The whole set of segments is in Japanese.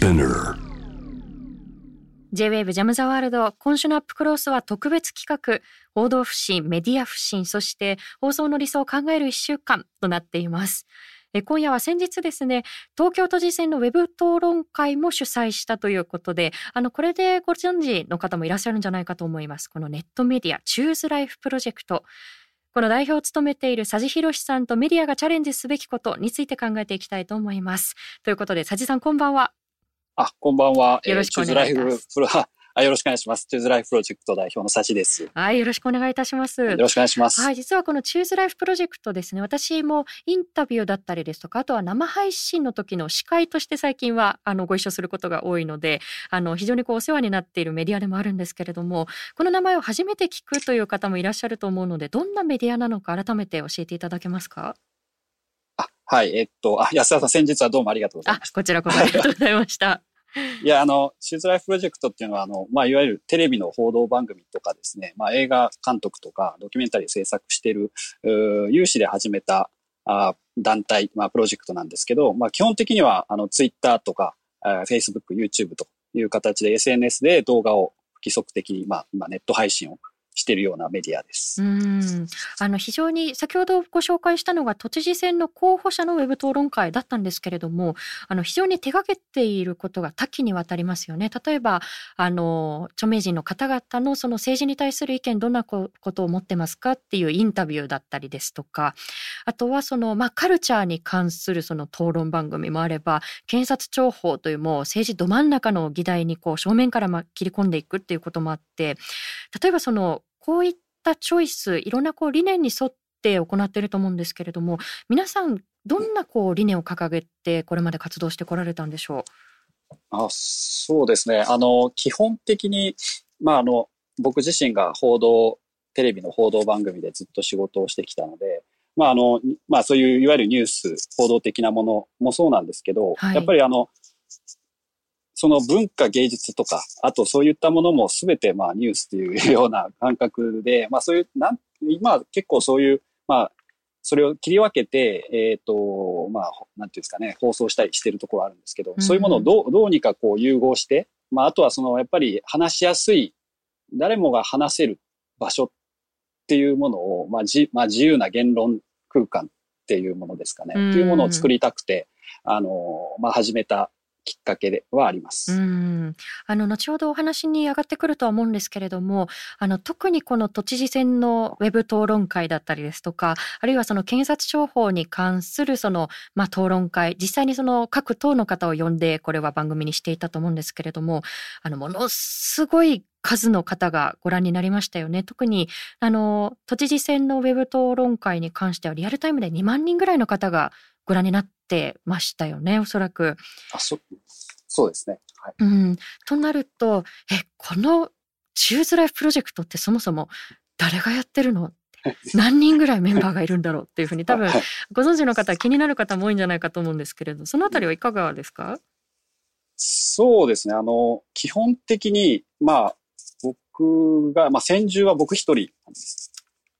Spinner J-WAVE JAM THE WORLD 今週の UP CLOSE は特別企画。報道不信メディア不信そして放送の理想を考える一週間となっています。え今夜は先日ですね東京都知事選のウェブ討論会も主催したということであのこれでご存知の方もいらっしゃるんじゃないかと思います。このネットメディア Choose Life Project。この代表を務めている佐治洋さんとメディアがチャレンジすべきことについて考えていきたいと思います。ということで佐治さんこんばんは。あ、こんばんは。よろしくお願いします あよろしくお願いします。 Choose Life Project 代表のサジです。よはいよろしくお願いいたしますろしくお願いします。はい、実はこの Choose Life Project ですね、私もインタビューだったりですとか、あとは生配信の時の司会として最近はあのご一緒することが多いので、あの非常にこうお世話になっているメディアでもあるんですけれども、この名前を初めて聞くという方もいらっしゃると思うので、どんなメディアなのか改めて教えていただけますか？あはい、えっと、あ、安田さん、先日はどうもありがとうございあまし、こちらこそありがとうございました。いや、あの、シューズライフプロジェクトっていうのは、あの、まあ、いわゆるテレビの報道番組とかですね、まあ、映画監督とか、ドキュメンタリー制作してる、う有志で始めた、あ団体、まあ、プロジェクトなんですけど、まあ、基本的には、あの、ツイッターとか、あ Facebook、YouTube という形で SNS で動画を規則的に、まあ、今ネット配信をしているようなメディアです。うん、あの非常に先ほどご紹介したのが都知事選の候補者のウェブ討論会だったんですけれどもあの非常に手掛けていることが多岐にわたりますよね例えばあの著名人の方々のその政治に対する意見どんなこことを持ってますかっていうインタビューだったりですとかあとはその、まあ、カルチャーに関するその討論番組もあれば検察庁法というもう政治ど真ん中の議題にこう正面からま切り込んでいくっていうこともあって例えばそのこういったチョイスいろんなこう理念に沿って行っていると思うんですけれども皆さんどんなこう理念を掲げてこれまで活動してこられたんでしょあそうですね。あの、基本的に、まあ、あの、僕自身が報道、テレビの報道番組でずっと仕事をしてきたので、まあ、あの、まあ、そういういわゆるニュース、報道的なものもそうなんですけど、はい。やっぱりあの、その文化芸術とか、あとそういったものもすべてまあニュースというような感覚で、まあそういう、なん、今は結構そういう、まあ、それを切り分けて、えっ、と、まあ、なんていうんですかね、放送したりしてるところあるんですけど、うん。そういうものをどう、どうにかこう融合して、まあ、あとはその、やっぱり話しやすい、誰もが話せる場所っていうものを、まあ、じ、まあ、自由な言論空間っていうものですかね、うん。っていうものを作りたくて、あの、まあ、始めたきっかけではあります。ううんあの後ほどお話に上がってくるとは思うんですけれどもあの特にこの都知事選のウェブ討論会だったりですとかあるいはその検察庁法に関するその、まあ、討論会実際にその各党の方を呼んでこれは番組にしていたと思うんですけれどもあのものすごい数の方がご覧になりましたよね特にあの都知事選のウェブ討論会に関してはリアルタイムで2万人ぐらいの方がご覧になってましたよねおそらく。あ、そ、そうですね。はい。うん、となるとえこのチューズライフプロジェクトってそもそも誰がやってるの？何人ぐらいメンバーがいるんだろうっていうふうに多分はいご存知の方気になる方も多いんじゃないかと思うんですけれどそのあたりはいかがですか？そうですね。あの、基本的に、まあ、僕が、まあ、先住は僕一人なんです。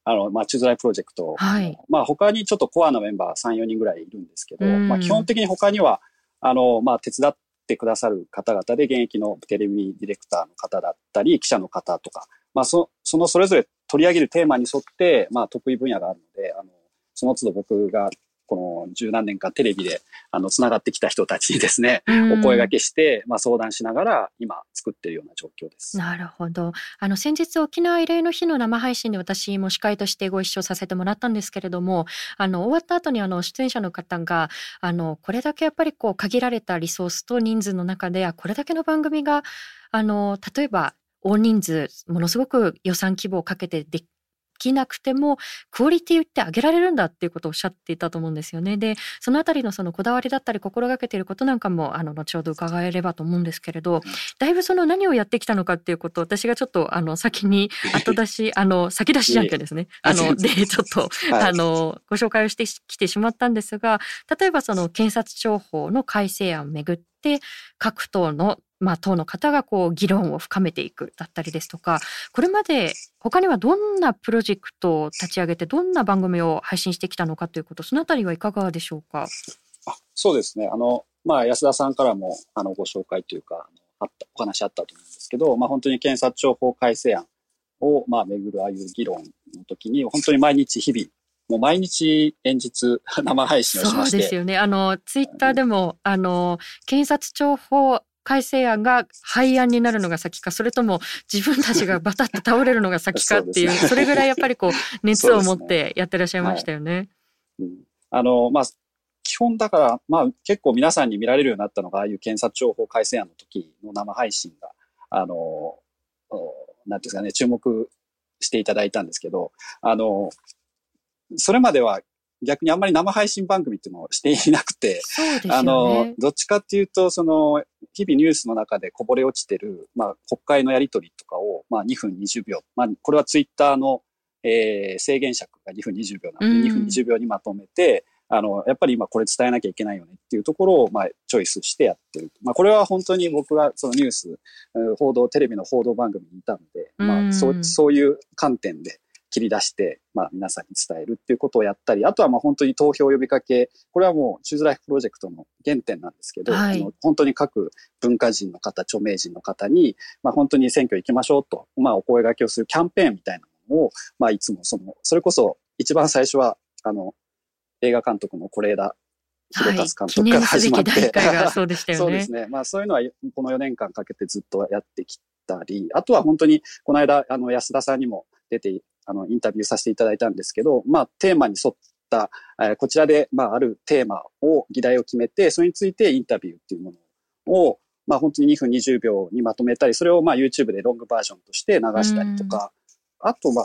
あの、まあ、チューズライプロジェクト。はいまあ、他にちょっとコアなメンバー3、4人ぐらいいるんですけど、うんまあ、基本的に他には、あの、まあ、手伝ってくださる方々で、現役のテレビディレクターの方だったり、記者の方とか、まあ、そそのそれぞれ取り上げるテーマに沿って、まあ、得意分野があるので、あの、その都度僕が、この十何年間テレビで、あの、つながってきた人たちにですね、お声掛けして、まあ、相談しながら、今、作っているような状況です。なるほどあの先日沖縄慰霊の日の生配信で私も司会としてご一緒させてもらったんですけれどもあの終わった後にあの出演者の方があのこれだけやっぱりこう限られたリソースと人数の中であこれだけの番組があの例えば大人数ものすごく予算規模をかけてできなくてもクオリティって上げられるんだっていうことをおっしゃっていたと思うんですよね。でそのあたりのそのこだわりだったり心がけていることなんかもあの後ほど伺えればと思うんですけれどだいぶその何をやってきたのかっていうことを私がちょっとあの先に 後出しあの先出しじゃんけんですね。あの でちょっとはいあのご紹介をしてきてしまったんですが例えばその検察庁法の改正案をめぐって各党のまあ、党の方がこう議論を深めていくだったりですとかこれまで他にはどんなプロジェクトを立ち上げてどんな番組を配信してきたのかということそのあたりはいかがでしょうか？あそうですね。あの、まあ、安田さんからも、あの、ご紹介というか、あった、お話あったと思うんですけど、まあ、本当に検察庁法改正案を、まあ、めぐるああいう議論の時に、本当に毎日日々、もう毎日演説、生配信をしまして。そうですよね。あの、ツイッターでも、あの、検察庁法改正案が廃案になるのが先か、それとも自分たちが バタッと倒れるのが先かっていう、そ、ね、それぐらいやっぱりこう、熱を持ってやってらっしゃいましたよね。ねはいうん、あの、まあ、基本だから、まあ結構皆さんに見られるようになったのが、ああいう検察庁法改正案の時の生配信が、あの、なんていうんですかね、注目していただいたんですけど、あの、それまでは逆にあんまり生配信番組っていうのをしていなくて、ね、あの、どっちかっていうと、その、日々ニュースの中でこぼれ落ちてる、まあ、国会のやりとりとかを、まあ、2分20秒。まあ、これはツイッターの、えー、制限尺が2分20秒なので、2分20秒にまとめて、あの、やっぱり今これ伝えなきゃいけないよねっていうところを、まあ、チョイスしてやってる。まあ、これは本当に僕がそのニュース、報道、テレビの報道番組にいたので、まあ、そう、そういう観点で、切り出して、まあ、皆さんに伝えるっていうことをやったり、あとはまあ本当に投票呼びかけ、これはもうチューズライフプロジェクトの原点なんですけど、はい、あの本当に各文化人の方、著名人の方に、まあ、本当に選挙行きましょうと、まあ、お声掛けをするキャンペーンみたいなものを、まあ、いつもその、それこそ一番最初は、あの、映画監督の是枝広達監督から始まって、はい、そうでしたよね。そうですね。まあそういうのはこの4年間かけてずっとやってきたり、あとは本当にこの間、あの安田さんにも出てあの、インタビューさせていただいたんですけど、まあ、テーマに沿った、えー、こちらで、まあ、あるテーマを、議題を決めて、それについてインタビューっていうものを、まあ、本当に2分20秒にまとめたり、それをまあ、YouTube でロングバージョンとして流したりとか、あと、まあ、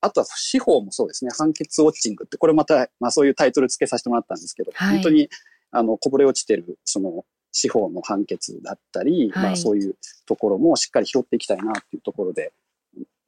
あとは司法もそうですね、判決ウォッチングって、これまた、まあそういうタイトル付けさせてもらったんですけど、はい、本当に、あの、こぼれ落ちてる、その、司法の判決だったり、はい、まあそういうところもしっかり拾っていきたいなっていうところで、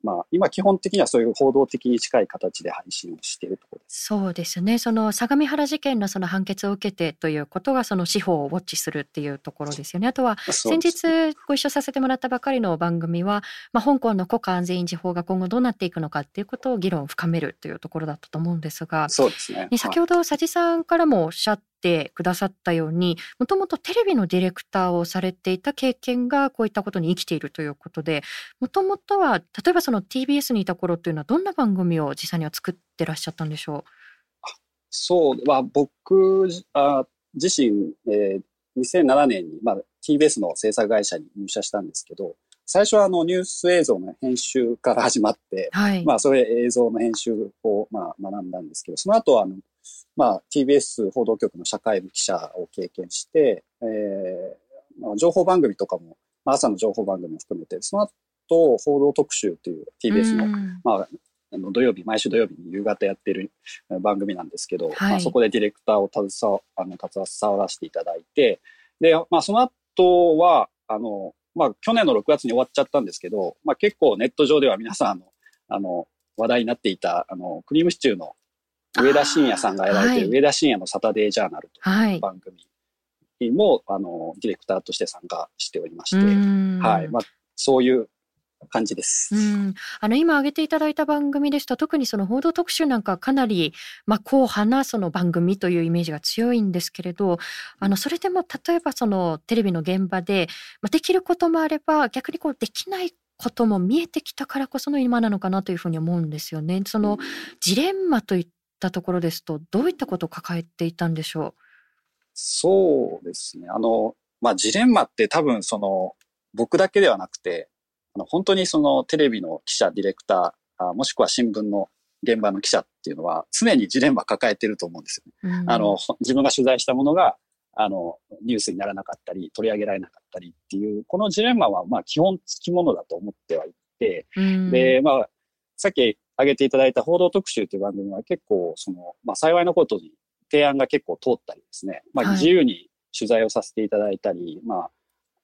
まあ、今基本的にはそういう報道的に近い形で配信をしているところです。そうですね。その相模原事件のその判決を受けてということがその司法をウォッチするっていうところですよね。あとは先日ご一緒させてもらったばかりの番組は、まあ、香港の国家安全維持法が今後どうなっていくのかっていうことを議論を深めるというところだったと思うんですが、そうですね。先ほど佐治さんからもおっしゃってくださったようにもともとテレビのディレクターをされていた経験がこういったことに生きているということでもともとは例えばその TBS にいた頃というのはどんな番組を実際には作ってらっしゃったんでしょう？そう、まあ、僕あ自身、えー、2007年に、まあ、TBS の制作会社に入社したんですけど、最初はあのニュース映像の編集から始まって、はい、まあそれ映像の編集をまあ学んだんですけど、その後はあのまあ、TBS 報道局の社会部記者を経験して、えーまあ、情報番組とかも、まあ、朝の情報番組も含めて、その後、報道特集っていう TBS の、まあ、あの土曜日、毎週土曜日に夕方やってる番組なんですけど、はい、まあ、そこでディレクターを携わあの携わらせていただいて、で、まあ、その後は、あの、まあ、去年の6月に終わっちゃったんですけど、まあ、結構ネット上では皆さん、あの、あの話題になっていた、あの、クリームシチューの上田晋也さんがやられてる上田晋也のサタデージャーナルという番組も、はい、あの、ディレクターとして参加しておりまして、はい。まあ、そういう感じです。うん、あの今挙げていただいた番組でした。特にその報道特集なんかかなりまあ硬派なその番組というイメージが強いんですけれどあのそれでも例えばそのテレビの現場で、まあ、できることもあれば逆にこうできないことも見えてきたからこその今なのかなというふうに思うんですよね。そのジレンマといっったところですと、どういったことを抱えていたんでしょう？そうですね。あの、まあ、ジレンマって多分その、僕だけではなくて、あの本当にそのテレビの記者、ディレクター、あもしくは新聞の現場の記者っていうのは常にジレンマ抱えてると思うんですよね。うん、あの、自分が取材したものが、あの、ニュースにならなかったり、取り上げられなかったりっていう、このジレンマは、まあ、基本つきものだと思ってはいて、うん、で、まあ、さっき挙げていただいた報道特集という番組は結構、その、まあ幸いなことに提案が結構通ったりですね、まあ自由に取材をさせていただいたり、はい、まあ、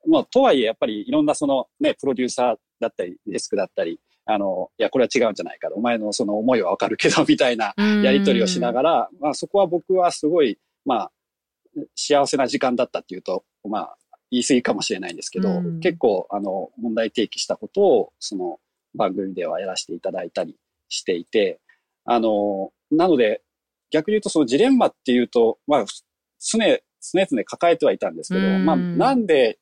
まあ、とはいえやっぱりいろんなそのね、プロデューサーだったり、デスクだったり、あの、いや、これは違うんじゃないかお前のその思いはわかるけど、みたいなやりとりをしながら、まあそこは僕はすごい、まあ、幸せな時間だったっていうと、まあ、言い過ぎかもしれないんですけど、結構、あの、問題提起したことを、その番組ではやらせていただいたりしていて、あの、なので、逆に言うとそのジレンマっていうと、まあ、常、常々抱えてはいたんですけど、まあ、なんで、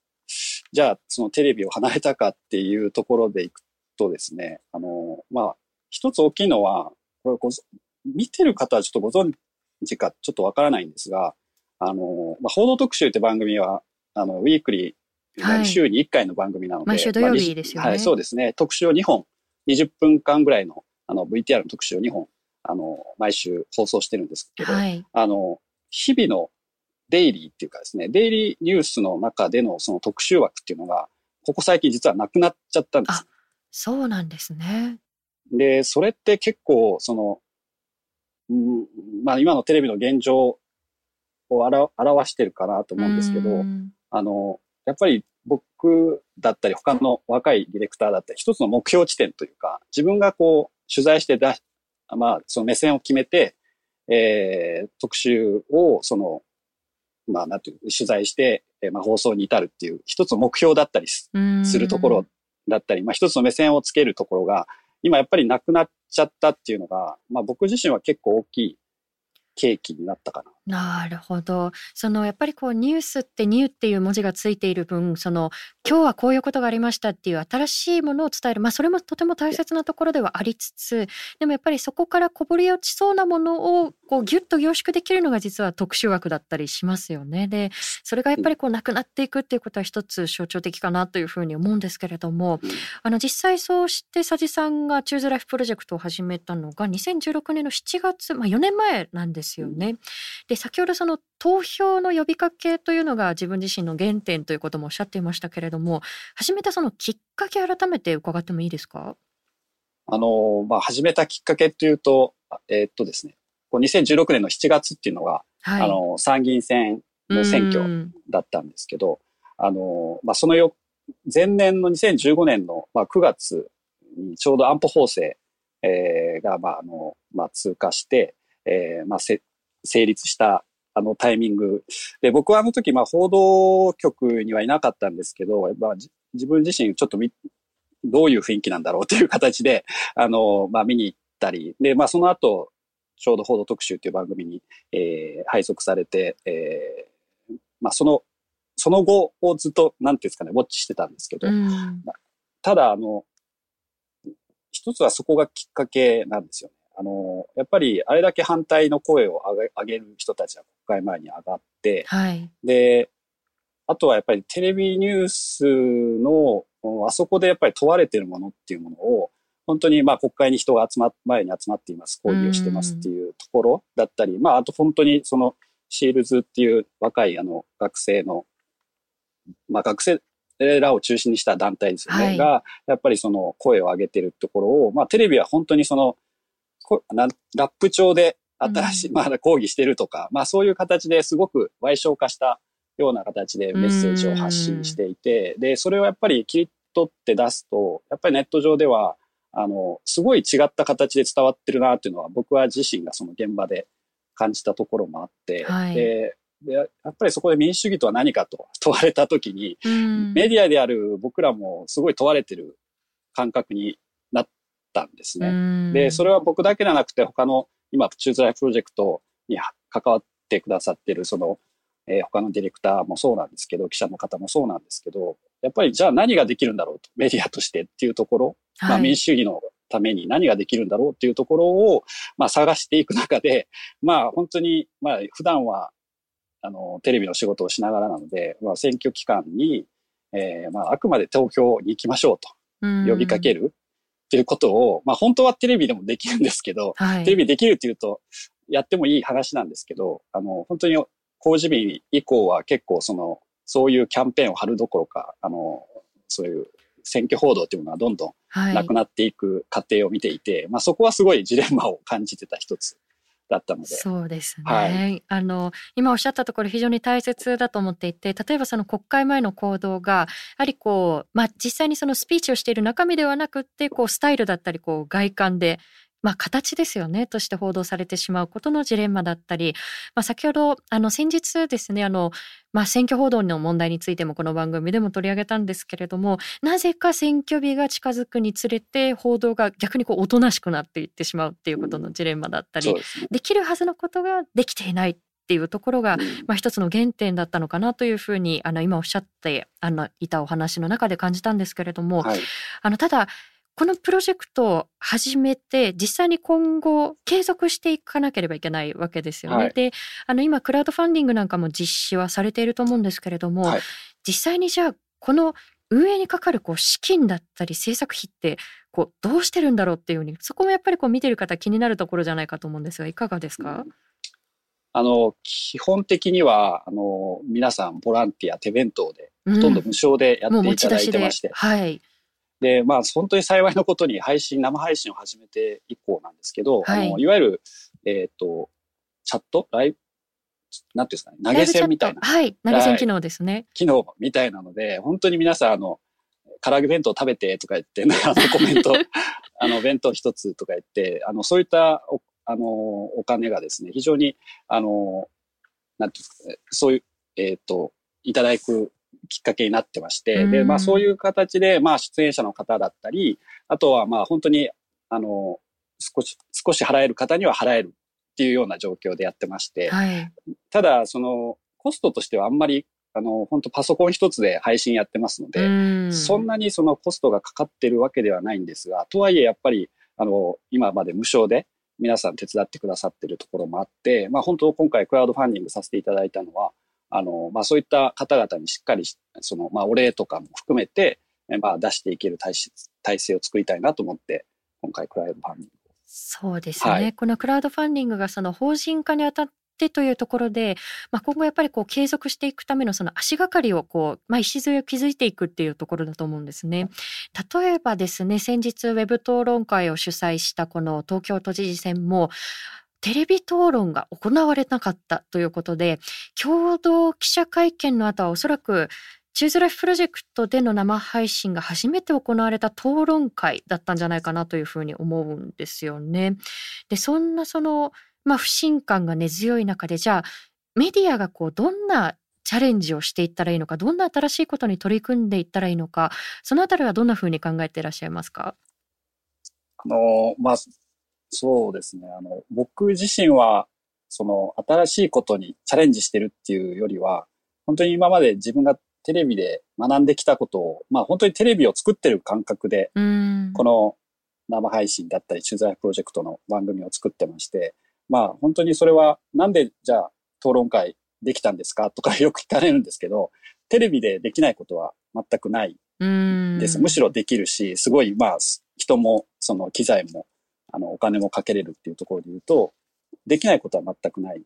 じゃあ、そのテレビを離れたかっていうところでいくとですね、あの、まあ、一つ大きいのは、これご、見てる方はちょっとご存知かちょっとわからないんですが、あの、まあ、報道特集って番組は、あの、ウィークリー、週に1回の番組なので、毎週土曜日ですよね、はい、そうですね。特集を2本、20分間ぐらいの、あの、VTR の特集を2本、あの、毎週放送してるんですけど、はい、あの、日々のデイリーっていうかですね、デイリーニュースの中でのその特集枠っていうのが、ここ最近実はなくなっちゃったんです。そうなんですね。で、それって結構、その、うん、まあ今のテレビの現状を表してるかなと思うんですけど、あの、やっぱり僕だったり他の若いディレクターだったり、一つの目標地点というか、自分がこう取材して出まあその目線を決めて、えー、特集をその、まあなんていう、取材して、えー、まあ放送に至るっていう一つの目標だったりするところだったり、まあ一つの目線をつけるところが、今やっぱりなくなっちゃったっていうのが、まあ僕自身は結構大きい契機になったかな。なるほど。そのやっぱりこうニュースってニューっていう文字がついている分、その今日はこういうことがありましたっていう新しいものを伝える、まあそれもとても大切なところではありつつ、でもやっぱりそこからこぼれ落ちそうなものをこうギュッと凝縮できるのが実は特殊枠だったりしますよね。で、それがやっぱりこうなくなっていくっていうことは一つ象徴的かなというふうに思うんですけれども、あの実際そうして佐治さんがチューズライフプロジェクトを始めたのが2016年の7月、まあ4年前なんですよね。で、先ほどその投票の呼びかけというのが自分自身の原点ということもおっしゃっていましたけれども始めたそのきっかけ改めて伺ってもいいですか？あの、まあ、始めたきっかけというと、えー、っとですね、こう2016年の7月っていうのが、はい、あの、参議院選の選挙だったんですけど、あの、まあ、そのよ、前年の2015年の、まあ、9月にちょうど安保法制、えー、が、まあ、あの、まあ、通過して、えー、まあ、せ、成立したあのタイミング。で、僕はあの時、まあ報道局にはいなかったんですけど、まあ、自分自身ちょっとみ、どういう雰囲気なんだろうという形で、あの、まあ見に行ったり、で、まあその後、ちょうど報道特集という番組に、えー、配属されて、えー、まあその、その後をずっと、なんていうんですかね、ウォッチしてたんですけど、ただ、あの、一つはそこがきっかけなんですよね。あの、やっぱりあれだけ反対の声を上げ上げる人たちが国会前に上がって、はい、で、あとはやっぱりテレビニュースの、あそこでやっぱり問われてるものっていうものを、本当にまあ国会に人が集まっ、前に集まっています、抗議をしてますっていうところだったり、まああと本当にそのシールズっていう若いあの学生の、まあ学生らを中心にした団体ですよね、はい、が、やっぱりその声を上げてるところを、まあテレビは本当にそのラップ調で新しい、うん、まあ抗議してるとか、まあそういう形ですごく賠償化したような形でメッセージを発信していて、で、それをやっぱり切り取って出すと、やっぱりネット上では、あの、すごい違った形で伝わってるなっていうのは僕は自身がその現場で感じたところもあって、はい、でで、やっぱりそこで民主主義とは何かと問われたときに、メディアである僕らもすごい問われてる感覚にったんですね。で、それは僕だけではなくて他の今、チューズライプロジェクトに関わってくださってるその、えー、他のディレクターもそうなんですけど、記者の方もそうなんですけど、やっぱりじゃあ何ができるんだろうと、メディアとしてっていうところ、はい、まあ民主主義のために何ができるんだろうっていうところを、まあ探していく中で、まあ本当に、まあ普段は、あの、テレビの仕事をしながらなので、まあ選挙期間に、えー、まああくまで投票に行きましょうと呼びかける。っていうことを、まあ本当はテレビでもできるんですけど、はい、テレビできるっていうと、やってもいい話なんですけど、あの、本当に工事日以降は結構その、そういうキャンペーンを張るどころか、あの、そういう選挙報道っていうものはどんどんなくなっていく過程を見ていて、はい、まあそこはすごいジレンマを感じてた一つだったので。そうですね。はい、あの今おっしゃったところ非常に大切だと思っていて、例えばその国会前の行動がやはりこうまあ実際にそのスピーチをしている中身ではなくってこうスタイルだったりこう外観でまあ、形ですよねとして報道されてしまうことのジレンマだったり、まあ、先ほどあの先日ですねあの、まあ、選挙報道の問題についてもこの番組でも取り上げたんですけれどもなぜか選挙日が近づくにつれて報道が逆にこうおとなしくなっていってしまうっていうことのジレンマだったり、できるはずのことができていないっていうところが、まあ、一つの原点だったのかなというふうにあの今おっしゃってあのいたお話の中で感じたんですけれども、はい、あのただこのプロジェクトを始めて実際に今後継続していかなければいけないわけですよね。はい、であの今クラウドファンディングなんかも実施はされていると思うんですけれども、はい、実際にじゃあこの運営にかかるこう資金だったり制作費ってこうどうしてるんだろうっていうふうにそこもやっぱりこう見てる方気になるところじゃないかと思うんですがいかがですか、うん、あの基本的にはあの皆さんボランティア手弁当でほとんど無償でやっていただいてまして、うん、はいで、まあ、本当に幸いのことに配信、生配信を始めて以降なんですけど、はい、あのいわゆる、えっ、ー、と、チャット？ライブ？なんていうんですかね、投げ銭みたいな。はい、投げ銭機能ですね。機能みたいなので、本当に皆さん、あの、唐揚げ弁当食べてとか言って、あのコメント、あの、弁当一つとか言って、あの、そういったお、あの、お金がですね、非常に、あの、なんていうんですかね、そういう、えっ、ー、と、いただくきっかけになってまして、で、まあそういう形で、まあ出演者の方だったり、あとはまあ本当に、あの、少し、少し払える方には払えるっていうような状況でやってまして、はい、ただ、その、コストとしてはあんまり、あの、本当パソコン一つで配信やってますので、ん。そんなにそのコストがかかってるわけではないんですが、とはいえやっぱり、あの、今まで無償で皆さん手伝ってくださってるところもあって、まあ本当今回クラウドファンディングさせていただいたのは、あの、まあそういった方々にしっかり、その、まあお礼とかも含めて、まあ出していける体体制を作りたいなと思って、今回クラウドファンディング。そうですね、はい、このクラウドファンディングがその法人化にあたってというところで、まあ、今後やっぱりこう継続していくためのその足がかりをこう、まあ、礎を築いていくっていうところだと思うんですね。例えばですね先日ウェブ討論会を主催したこの東京都知事選もテレビ討論が行われなかったということで共同記者会見の後はおそらくチューズライフプロジェクトでの生配信が初めて行われた討論会だったんじゃないかなというふうに思うんですよね。で、そんなその、まあ、不信感が根強い中で、じゃあ、メディアがこう、どんなチャレンジをしていったらいいのか、どんな新しいことに取り組んでいったらいいのか、そのあたりはどんなふうに考えていらっしゃいますか？あの、まあ、そうですね。あの、僕自身は、その、新しいことにチャレンジしてるっていうよりは、本当に今まで自分がテレビで学んできたことを、まあ本当にテレビを作ってる感覚で、この生配信だったり取材プロジェクトの番組を作ってまして、まあ本当にそれはなんでじゃあ討論会できたんですかとかよく聞かれるんですけど、テレビでできないことは全くないです。むしろできるし、すごいまあ人もその機材もあのお金もかけれるっていうところで言うと、できないことは全くない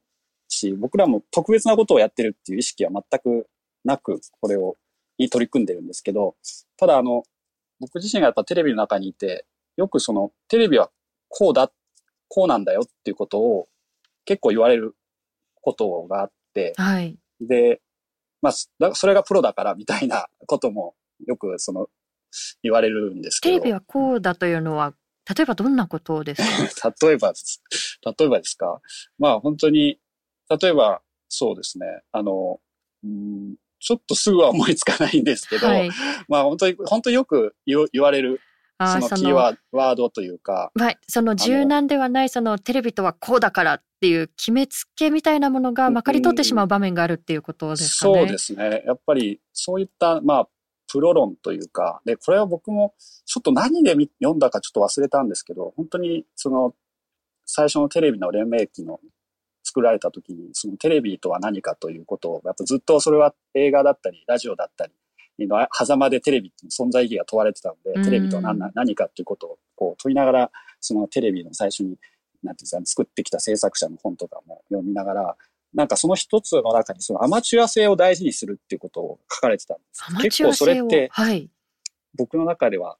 し、僕らも特別なことをやってるっていう意識は全くなく、これを、に取り組んでるんですけど、ただあの、僕自身がやっぱテレビの中にいて、よくその、テレビはこうだ、こうなんだよっていうことを結構言われることがあって、はい。で、まあ、それがプロだからみたいなこともよくその、言われるんですけど。テレビはこうだというのは、例えばどんなことですか？例えばです。例えばですか？まあ本当に、例えばそうですね。あの、うんちょっとすぐは思いつかないんですけど、はい、まあ本当に、本当によく言われるそのキーワードというか。はい。その柔軟ではないそのテレビとはこうだからっていう決めつけみたいなものがまかり通ってしまう場面があるっていうことですかね？そうですね。やっぱりそういったまあプロ論というか、で、これは僕もちょっと何で読んだかちょっと忘れたんですけど、本当にその最初のテレビの連盟期の作られた時に、そのテレビとは何かということを、やっぱずっとそれは映画だったり、ラジオだったり、の狭間でテレビっていう存在意義が問われてたので、テレビとは何何かということをこう問いながら、そのテレビの最初に、なんていうんですか、ね、作ってきた制作者の本とかも読みながら、なんかその一つの中にそのアマチュア性を大事にするっていうことを書かれてたんです。結構それって、はい、僕の中では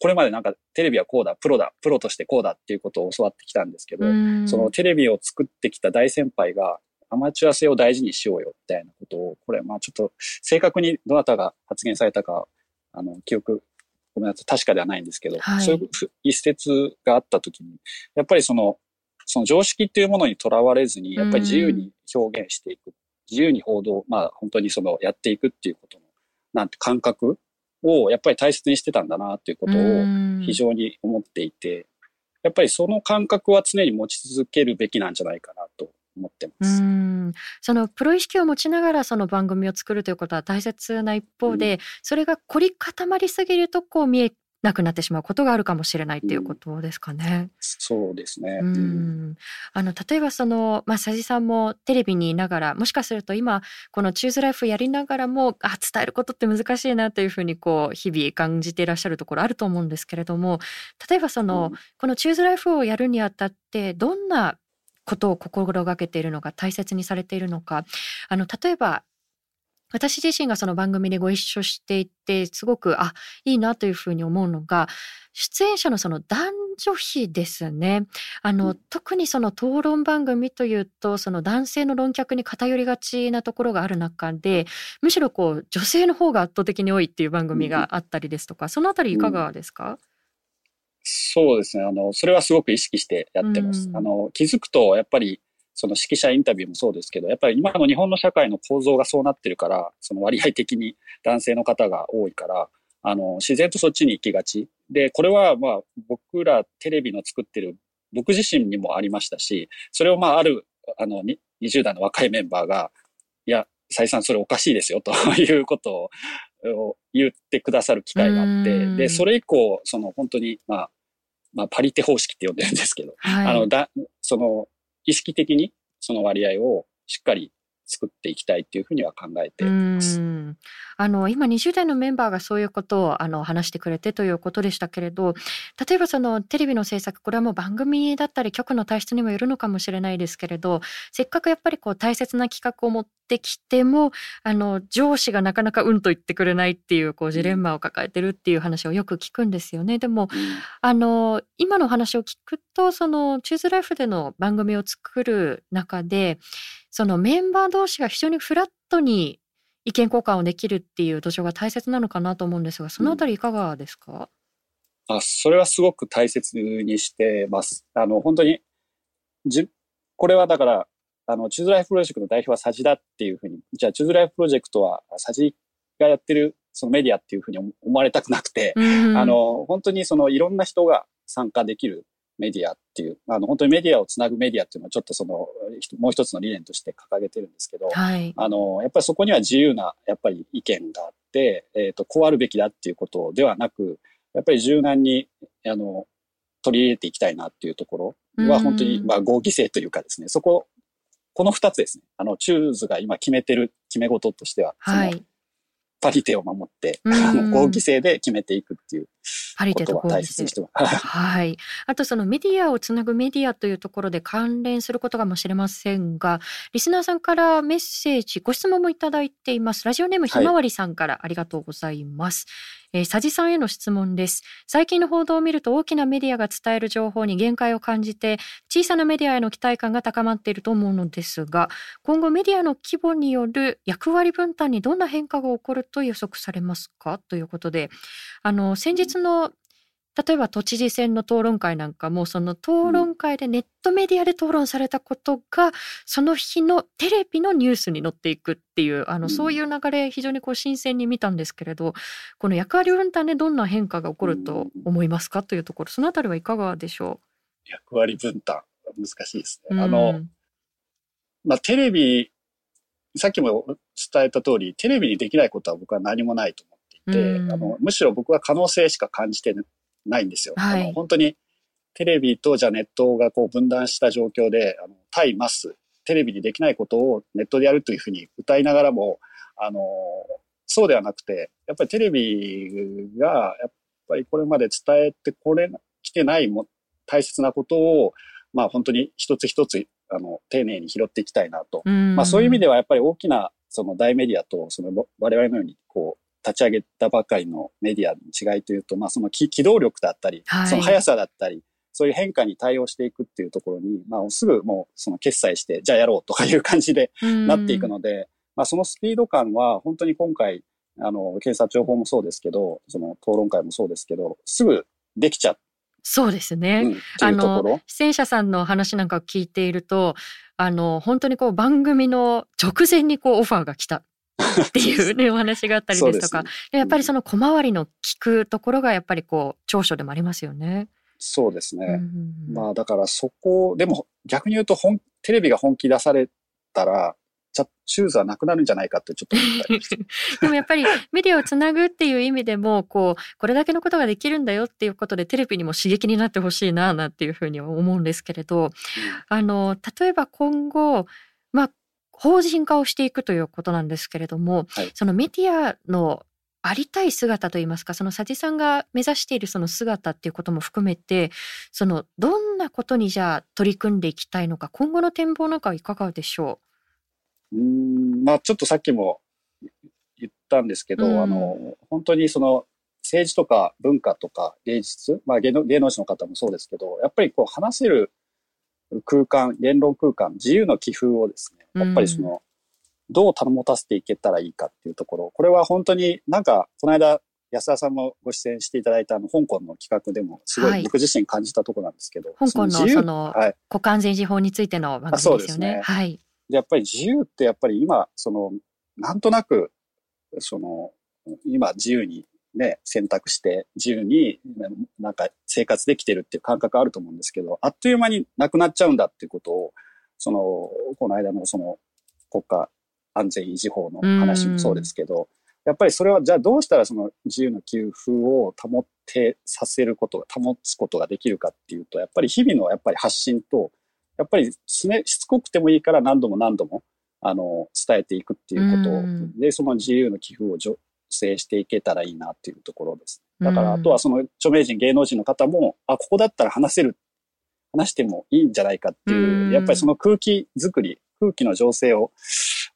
これまでなんかテレビはこうだ、プロだ、プロとしてこうだっていうことを教わってきたんですけど、そのテレビを作ってきた大先輩がアマチュア性を大事にしようよみたいなことを、これまあちょっと正確にどなたが発言されたか、あの、記憶、ごめんなさい、確かではないんですけど、はい、そういう一節があった時に、やっぱりその、その常識っていうものにとらわれずに、やっぱり自由に表現していく、自由に報道、まあ本当にそのやっていくっていうことの、なんて感覚をやっぱり大切にしてたんだなっていうことを非常に思っていて、やっぱりその感覚は常に持ち続けるべきなんじゃないかなと思ってます。うん。そのプロ意識を持ちながらその番組を作るということは大切な一方で、うん、それが凝り固まりすぎるとこう見えなくなってしまうことがあるかもしれないっていうことですかね。うん、そうですね。うん、あの例えばそのまあ佐治さんもテレビにいながらもしかすると今このチューズライフやりながらもあ伝えることって難しいなというふうにこう日々感じていらっしゃるところあると思うんですけれども例えばその、うん、このチューズライフをやるにあたってどんなことを心がけているのか大切にされているのかあの例えば私自身がその番組でご一緒していてすごくあいいなというふうに思うのが出演者のその男女比ですね。あの、うん、特にその討論番組というとその男性の論客に偏りがちなところがある中でむしろこう女性の方が圧倒的に多いっていう番組があったりですとか、うん、そのあたりいかがですか、うん、そうですね。あのそれはすごく意識してやってます。あの気づくとやっぱりその指揮者インタビューもそうですけど、やっぱり今の日本の社会の構造がそうなってるから、その割合的に男性の方が多いから、あの、自然とそっちに行きがち。で、これはまあ僕らテレビの作ってる僕自身にもありましたし、それをまあある、あの、20代の若いメンバーが、いや、再三それおかしいですよということを言ってくださる機会があって、で、それ以降、その本当に、まあ、まあ、パリテ方式って呼んでるんですけど、はい、あの、だ、その、意識的にその割合をしっかり作っていきたいっていうふうには考えています。あの今20代のメンバーがそういうことをあの話してくれてということでしたけれど例えばそのテレビの制作これはもう番組だったり局の体質にもよるのかもしれないですけれどせっかくやっぱりこう大切な企画を持ってきてもあの上司がなかなかうんと言ってくれないっていうこうジレンマを抱えてるっていう話をよく聞くんですよね。でも、あの今の話を聞くとそのチューズライフでの番組を作る中でそのメンバー同士が非常にフラットに意見交換をできるっていう土壌が大切なのかなと思うんですが、そのあたりいかがですか、うん、あそれはすごく大切にしてます。あの、本当に、じ、これはだから、あの、 Choose Life Project の代表はサジだっていうふうに、じゃあ Choose Life Project はサジがやってるそのメディアっていうふうに思われたくなくて、うん、あの、本当にそのいろんな人が参加できるメディアっていう、あの、本当にメディアをつなぐメディアっていうのはちょっとその、もう一つの理念として掲げてるんですけど、はい、あの、やっぱりそこには自由な、やっぱり意見があって、えっ、ー、と、こうあるべきだっていうことではなく、やっぱり柔軟に、あの、取り入れていきたいなっていうところは、本当に、まあ、合議制というかですね、そこ、この二つですね。あの、チューズが今決めてる決め事としては、はい、パリテを守って、あの、合議制で決めていくっていうパリテと大切にしてます。はい。あとそのメディアをつなぐメディアというところで関連することかもしれませんが、リスナーさんからメッセージ、ご質問もいただいています。ラジオネームひまわりさんからありがとうございます。はいえー、佐治さんへの質問です。最近の報道を見ると大きなメディアが伝える情報に限界を感じて、小さなメディアへの期待感が高まっていると思うのですが、今後メディアの規模による役割分担にどんな変化が起こると予測されますか？ということで、あの、先日の例えば都知事選の討論会なんかもその討論会でネットメディアで討論されたことが、その日のテレビのニュースに載っていくっていうあの、そういう流れ非常にこう新鮮に見たんですけれどこの役割分担でどんな変化が起こると思いますかというところそのあたりはいかがでしょう？役割分担難しいですね。あの、まあ、テレビさっきも伝えた通りテレビにできないことは僕は何もないと思っていて、あのむしろ僕は可能性しか感じてないんですよ。はい、あの本当にテレビとじゃネットがこう分断した状況で、あの対マス、テレビにできないことをネットでやるというふうに歌いながらも、あの、そうではなくて、やっぱりテレビが、やっぱりこれまで伝えてこれ、来てないも大切なことを、まあ本当に一つ一つ、あの、丁寧に拾っていきたいなと。まあそういう意味ではやっぱり大きな、その大メディアと、その我々のように、こう、立ち上げたばかりのメディアの違いというと、まあ、その機動力だったり、はい、その速さだったり、そういう変化に対応していくっていうところに、まあ、すぐもうその決済して、じゃあやろうとかいう感じでなっていくので、まあ、そのスピード感は本当に今回、あの、警察情報もそうですけど、その討論会もそうですけど、すぐできちゃう。そうですね。うん、あの、出演者さんの話なんかを聞いていると、あの、本当にこう番組の直前にこうオファーが来たっていうね、お話があったりですとか、やっぱりその小回りの聞くところがやっぱりこう、長所でもありますよね。そうですね。まあだからそこ、でも逆に言うと本、テレビが本気出されたら、じゃシューズはなくなるんじゃないかってちょっと思ったり でもやっぱりメディアをつなぐっていう意味でもこうこれだけのことができるんだよっていうことでテレビにも刺激になってほしいななんていうふうに思うんですけれど、あの例えば今後まあ法人化をしていくということなんですけれども、はい、そのメディアのありたい姿といいますかその佐治さんが目指しているその姿っていうことも含めてそのどんなことにじゃあ取り組んでいきたいのか今後の展望なんかはいかがでしょう？うんまあちょっとさっきも言ったんですけど、うん、あの本当にその政治とか文化とか芸術、まあ、芸能芸能人の方もそうですけどやっぱりこう話せる空間言論空間自由の寄付をですねやっぱりその、どう保たせていけたらいいかっていうところ、これは本当になんか、この間、安田さんもご出演していただいたあの香港の企画でもすごい僕自身感じたところなんですけど、はい、香港のその国家安全事法についての番組ですよね。ねはい。やっぱり自由ってやっぱり今そのなんとなくその今自由にね選択して自由になんか生活できてるっていう感覚あると思うんですけど、あっという間になくなっちゃうんだっていうことをそのこの間のその国家安全維持法の話もそうですけど、やっぱりそれはじゃあどうしたらその自由の給付を保ってさせることが、保つことができるかっていうと、やっぱり日々のやっぱり発信と、やっぱりしつこくてもいいから何度も何度も、あの、伝えていくっていうことで、その自由の寄付を助成していけたらいいなっていうところです。だから、あとはその著名人、芸能人の方も、あ、ここだったら話せる、話してもいいんじゃないかっていう、やっぱりその空気作り、空気の情勢を、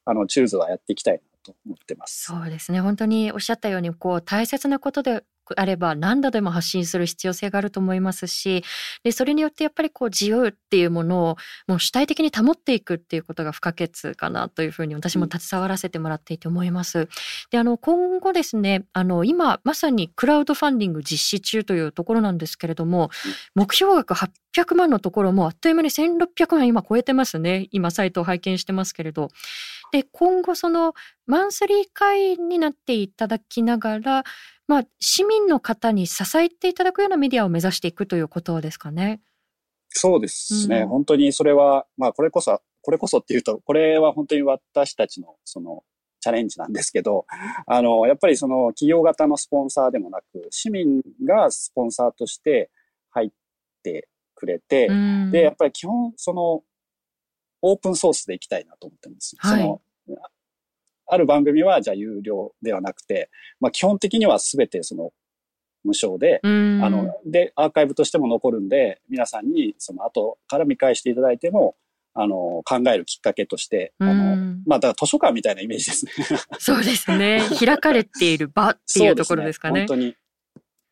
あの、チューズはやっていきたいなと思ってます。そうですね。本当におっしゃったように、こう、大切なことであれば何度でも発信する必要性があると思いますしでそれによってやっぱりこう自由っていうものをもう主体的に保っていくっていうことが不可欠かなというふうに私も携わらせてもらっていて思います。であの今後ですねあの今まさにクラウドファンディング実施中というところなんですけれども目標額800万のところもあっという間に1600万今超えてますね今サイトを拝見してますけれど。で今後そのマンスリー会になっていただきながらまあ、市民の方に支えていただくようなメディアを目指していくということですかね。そうですね。うん、本当にそれは、まあ、これこそ、これこそっていうと、これは本当に私たちの、その、チャレンジなんですけど、あの、やっぱりその企業型のスポンサーでもなく、市民がスポンサーとして入ってくれて、うん、で、やっぱり基本、その、オープンソースでいきたいなと思ってます。はい、そのある番組はじゃあ有料ではなくて、まあ基本的には全てその無償で、あの、で、アーカイブとしても残るんで、皆さんにその後から見返していただいても、あの、考えるきっかけとして、あの、まあ、だから図書館みたいなイメージですね。そうですね。開かれている場っていうところですかね。ね本当に。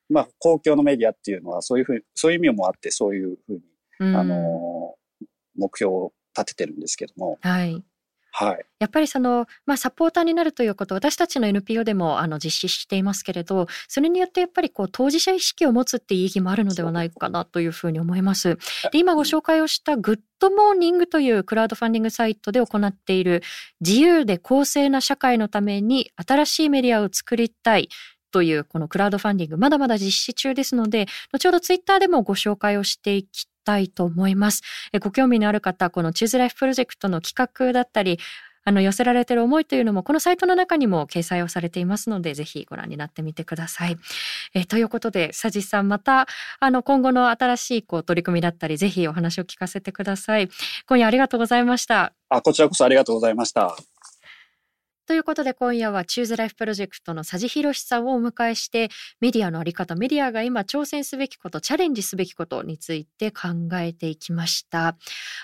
まあ、公共のメディアっていうのは、そういうふう、そういう意味もあって、そういうふうに、あの、目標を立ててるんですけども。はい。はい、やっぱりその、まあ、サポーターになるということ私たちの NPO でもあの実施していますけれどそれによってやっぱりこう当事者意識を持つっていう意義もあるのではないかなというふうに思います。で今ご紹介をした GoodMorning というクラウドファンディングサイトで行っている自由で公正な社会のために新しいメディアを作りたいというこのクラウドファンディングまだまだ実施中ですので後ほどツイッターでもご紹介をしていきたいと思います。ご興味のある方このチューズライフプロジェクトの企画だったりあの寄せられている思いというのもこのサイトの中にも掲載をされていますのでぜひご覧になってみてください。えということで佐治さんまたあの今後の新しいこう取り組みだったりぜひお話を聞かせてください。今夜ありがとうございました。あこちらこそありがとうございました。ということで今夜はチューズライフプロジェクトの佐治博さんをお迎えしてメディアのあり方メディアが今挑戦すべきことチャレンジすべきことについて考えていきました。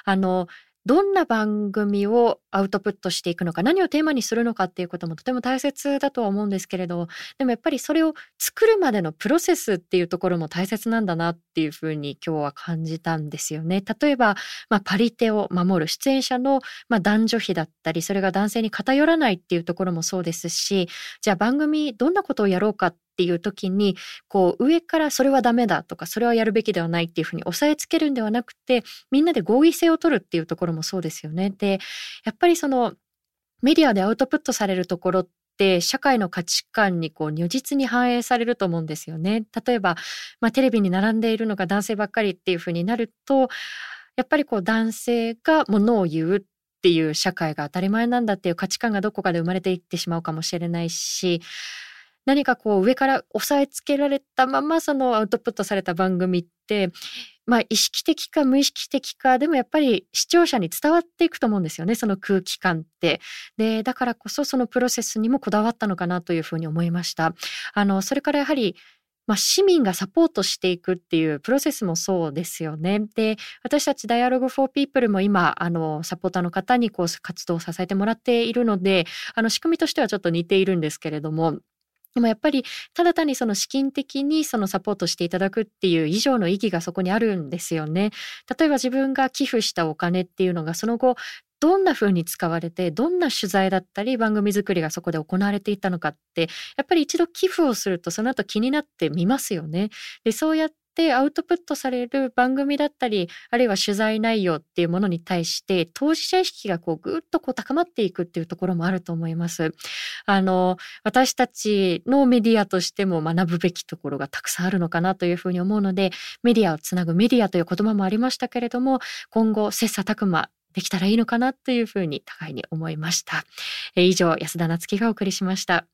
あのどんな番組をアウトプットしていくのか何をテーマにするのかっていうこともとても大切だとは思うんですけれどでもやっぱりそれを作るまでのプロセスっていうところも大切なんだなっていうふうに今日は感じたんですよね。例えば、まあ、パリテを守る出演者の、まあ、男女比だったりそれが男性に偏らないっていうところもそうですしじゃあ番組どんなことをやろうかっていう時にこう上からそれはダメだとかそれはやるべきではないっていうふうに押さえつけるんではなくてみんなで合意性を取るっていうところもそうですよね。でやっぱりそのメディアでアウトプットされるところって社会の価値観にこう如実に反映されると思うんですよね。例えば、まあ、テレビに並んでいるのが男性ばっかりっていうふうになるとやっぱりこう男性がものを言うっていう社会が当たり前なんだっていう価値観がどこかで生まれていってしまうかもしれないし何かこう上から押さえつけられたままそのアウトプットされた番組ってまあ意識的か無意識的かでもやっぱり視聴者に伝わっていくと思うんですよねその空気感って。でだからこそそのプロセスにもこだわったのかなというふうに思いました。あのそれからやはりまあ、市民がサポートしていくっていうプロセスもそうですよね。で私たち Dialogue for People も今あのサポーターの方にこう活動を支えてもらっているのであの仕組みとしてはちょっと似ているんですけれどもでもやっぱりただ単にその資金的にそのサポートしていただくっていう以上の意義がそこにあるんですよね。例えば自分が寄付したお金っていうのがその後どんな風に使われてどんな取材だったり番組作りがそこで行われていたのかってやっぱり一度寄付をするとその後気になってみますよね。でそうやっってアウトプットされる番組だったりあるいは取材内容っていうものに対して当事者意識がこうぐっとこう高まっていくっていうところもあると思います。あの私たちのメディアとしても学ぶべきところがたくさんあるのかなというふうに思うのでメディアをつなぐメディアという言葉もありましたけれども今後切磋琢磨できたらいいのかなというふうに互いに思いました。以上安田夏樹がお送りしました。